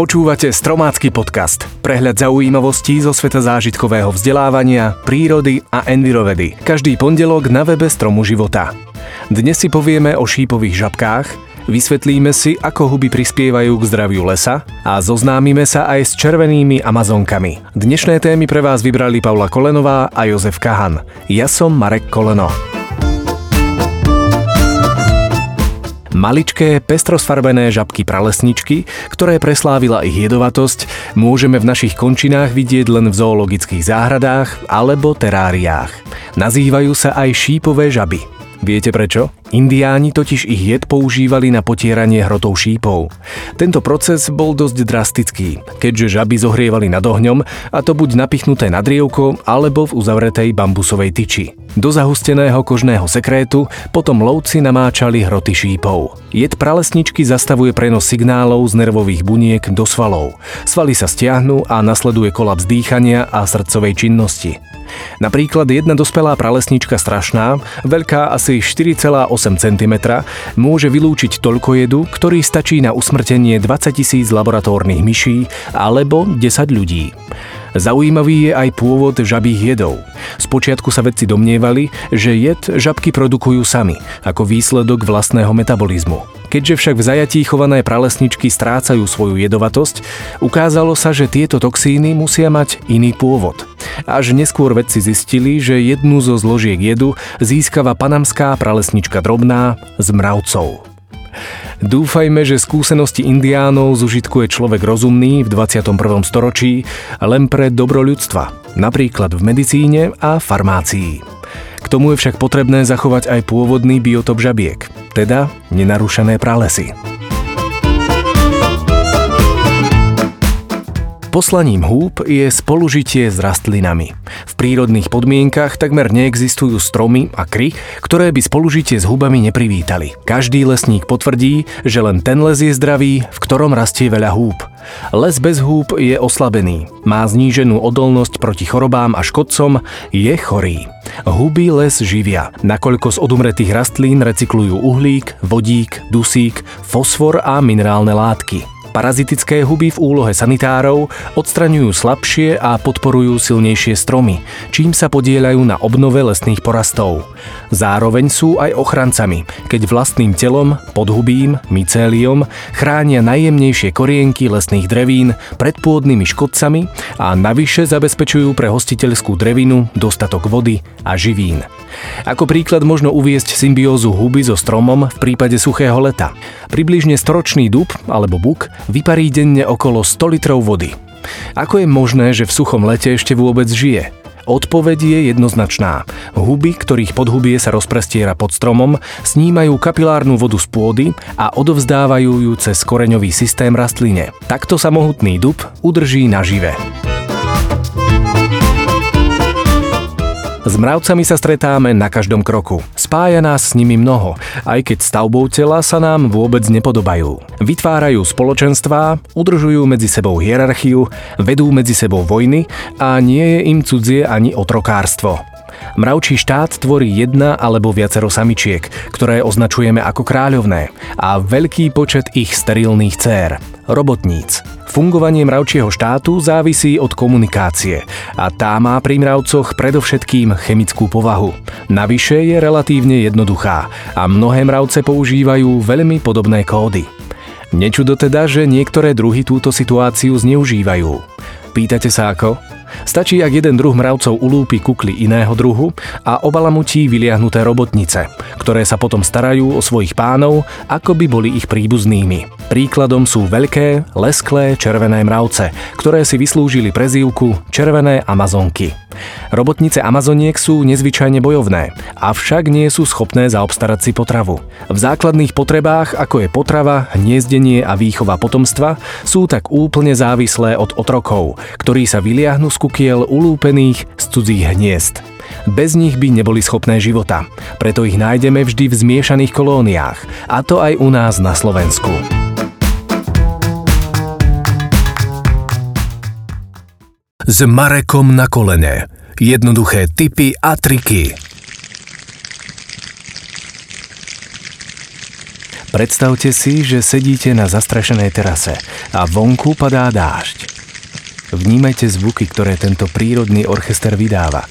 Počúvate Stromácky podcast. Prehľad zaujímavostí zo sveta zážitkového vzdelávania, prírody a envirovedy. Každý pondelok na webe Stromu života. Dnes si povieme o šípových žabkách, vysvetlíme si, ako huby prispievajú k zdraviu lesa a zoznámime sa aj s červenými amazonkami. Dnešné témy pre vás vybrali Paula Kolenová a Jozef Kahan. Ja som Marek Koleno. Maličké, pestrosfarbené žabky pralesničky, ktoré preslávila ich jedovatosť, môžeme v našich končinách vidieť len v zoologických záhradách alebo teráriách. Nazývajú sa aj šípové žaby. Viete prečo? Indiáni totiž ich jed používali na potieranie hrotov šípov. Tento proces bol dosť drastický, keďže žaby zohrievali nad ohňom a to buď napichnuté na drievko alebo v uzavretej bambusovej tyči. Do zahusteného kožného sekrétu potom lovci namáčali hroty šípov. Jed pralesničky zastavuje prenos signálov z nervových buniek do svalov. Svaly sa stiahnu a nasleduje kolaps dýchania a srdcovej činnosti. Napríklad jedna dospelá pralesnička strašná, veľká asi 4,8 cm, môže vylúčiť toľko jedu, ktorý stačí na usmrtenie 20 tisíc laboratórnych myší alebo 10 ľudí. Zaujímavý je aj pôvod žabých jedov. Spočiatku sa vedci domnievali, že jed žabky produkujú sami, ako výsledok vlastného metabolizmu. Keďže však v zajatí chované pralesničky strácajú svoju jedovatosť, ukázalo sa, že tieto toxíny musia mať iný pôvod. Až neskôr vedci zistili, že jednu zo zložiek jedu získava panamská pralesnička drobná z mravcov. Dúfajme, že skúsenosti indiánov zužitkuje človek rozumný v 21. storočí len pre dobro ľudstva, napríklad v medicíne a farmácii. K tomu je však potrebné zachovať aj pôvodný biotop žabiek, teda nenarušené pralesy. Poslaním húb je spolužitie s rastlinami. V prírodných podmienkach takmer neexistujú stromy a kry, ktoré by spolužitie s húbami neprivítali. Každý lesník potvrdí, že len ten les je zdravý, v ktorom rastie veľa húb. Les bez húb je oslabený, má zníženú odolnosť proti chorobám a škodcom, je chorý. Huby les živia, nakoľko z odumretých rastlín recyklujú uhlík, vodík, dusík, fosfor a minerálne látky. Parazitické huby v úlohe sanitárov odstraňujú slabšie a podporujú silnejšie stromy, čím sa podielajú na obnove lesných porastov. Zároveň sú aj ochrancami, keď vlastným telom, podhubím, mycéliom chránia najjemnejšie korienky lesných drevín pred pôdnymi škodcami a navyše zabezpečujú pre hostiteľskú drevinu dostatok vody a živín. Ako príklad možno uviesť symbiózu huby so stromom v prípade suchého leta. Približne storočný dub alebo buk vyparí denne okolo 100 litrov vody. Ako je možné, že v suchom lete ešte vôbec žije? Odpoveď je jednoznačná. Huby, ktorých podhubie sa rozprestiera pod stromom, snímajú kapilárnu vodu z pôdy a odovzdávajú ju cez koreňový systém rastline. Takto sa mohutný dub udrží nažive. S mravcami sa stretáme na každom kroku. Spája nás s nimi mnoho, aj keď stavbou tela sa nám vôbec nepodobajú. Vytvárajú spoločenstvá, udržujú medzi sebou hierarchiu, vedú medzi sebou vojny a nie je im cudzie ani otrokárstvo. Mravčí štát tvorí jedna alebo viacero samičiek, ktoré označujeme ako kráľovné a veľký počet ich sterilných cér, robotníc. Fungovanie mravčieho štátu závisí od komunikácie a tá má pri mravcoch predovšetkým chemickú povahu. Navyše je relatívne jednoduchá a mnohé mravce používajú veľmi podobné kódy. Nečudo teda, že niektoré druhy túto situáciu zneužívajú. Pýtate sa ako? Stačí, ak jeden druh mravcov ulúpi kukly iného druhu a obalamutí vyliahnuté robotnice, ktoré sa potom starajú o svojich pánov, ako by boli ich príbuznými. Príkladom sú veľké, lesklé červené mravce, ktoré si vyslúžili prezývku červené amazonky. Robotnice Amazoniek sú nezvyčajne bojovné, avšak nie sú schopné zaobstarať si potravu. V základných potrebách, ako je potrava, hniezdenie a výchova potomstva, sú tak úplne závislé od otrokov, ktorí sa vyliahnu z kukiel ulúpených z cudzích hniezd. Bez nich by neboli schopné života, preto ich nájdeme vždy v zmiešaných kolóniách, a to aj u nás na Slovensku. S Marekom na kolene. Jednoduché tipy a triky. Predstavte si, že sedíte na zastrašenej terase a vonku padá dážď. Vnímajte zvuky, ktoré tento prírodný orchester vydáva.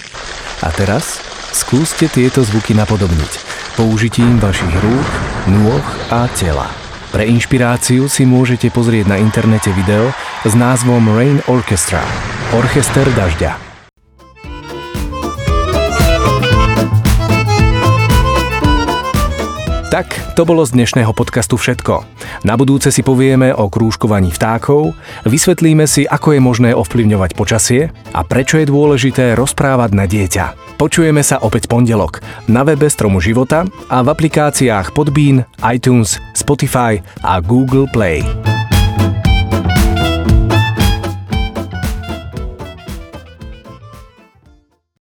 A teraz skúste tieto zvuky napodobniť použitím vašich rúk, nôh a tela. Pre inšpiráciu si môžete pozrieť na internete video s názvom Rain Orchestra – Orchester dažďa. Tak, to bolo z dnešného podcastu všetko. Na budúce si povieme o krúžkovaní vtákov, vysvetlíme si, ako je možné ovplyvňovať počasie a prečo je dôležité rozprávať na dieťa. Počujeme sa opäť pondelok na webe Stromu života a v aplikáciách Podbean, iTunes, Spotify a Google Play.